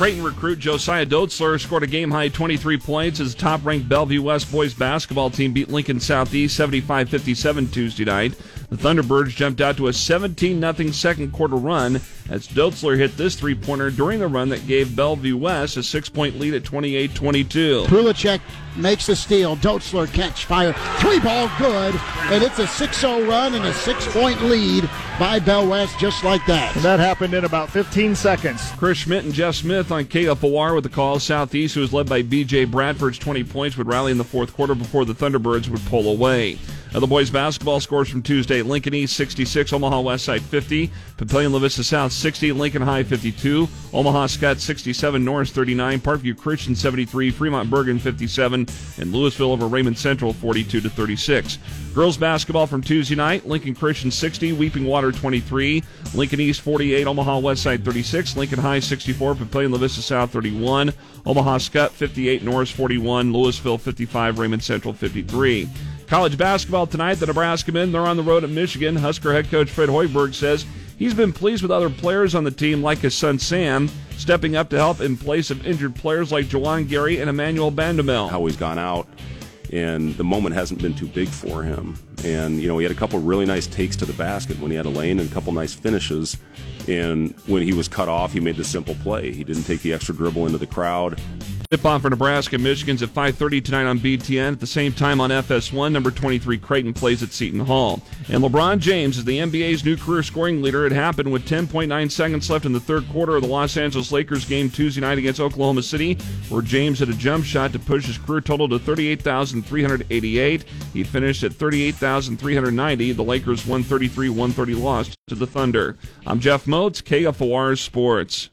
Creighton recruit Josiah Dotzler scored a game high 23 points as the top ranked Bellevue West boys basketball team beat Lincoln Southeast 75 57 Tuesday night. The Thunderbirds jumped out to a 17 0 second quarter run as Dotzler hit this three pointer during the run that gave Bellevue West a six point lead at 28 22. Prulacek makes the steal. Dotzler catch fire. Three ball good. And it's a 6 0 run and a six point lead by Bell West just like that. And that happened in about 15 seconds. Chris Schmidt and Jeff Smith on KFOR with the call. Southeast, who was led by BJ Bradford's 20 points, would rally in the fourth quarter before the Thunderbirds would pull away. Now the boys basketball scores from Tuesday: Lincoln East 66, Omaha Westside 50, Papillion La Vista South 60, Lincoln High 52, Omaha Scott 67, Norris 39, Parkview Christian 73, Fremont Bergan 57, and Louisville over Raymond Central 42 to 36. Girls basketball from Tuesday night: Lincoln Christian 60, Weeping Water 23, Lincoln East 48, Omaha Westside 36, Lincoln High 64, Papillion La Vista South 31, Omaha Scott 58, Norris 41, Louisville 55, Raymond Central 53. College basketball tonight, the Nebraska men, they're on the road at Michigan. Husker head coach Fred Hoiberg says he's been pleased with other players on the team, like his son Sam, stepping up to help in place of injured players like Juwan Gary and Emmanuel Bandoumel. How he's gone out, and the moment hasn't been too big for him. And, you know, he had a couple really nice takes to the basket when he had a lane and a couple nice finishes. And when he was cut off, he made the simple play. He didn't take the extra dribble into the crowd. Tip off for Nebraska Michigan's at 5:30 tonight on BTN. At the same time on FS1, number 23 Creighton plays at Seton Hall. And LeBron James is the NBA's new career scoring leader. It happened with 10.9 seconds left in the third quarter of the Los Angeles Lakers game Tuesday night against Oklahoma City, where James hit a jump shot to push his career total to 38,388. He finished at 38,390. The Lakers 133-130 lost to the Thunder. I'm Jeff Moats, KFOR Sports.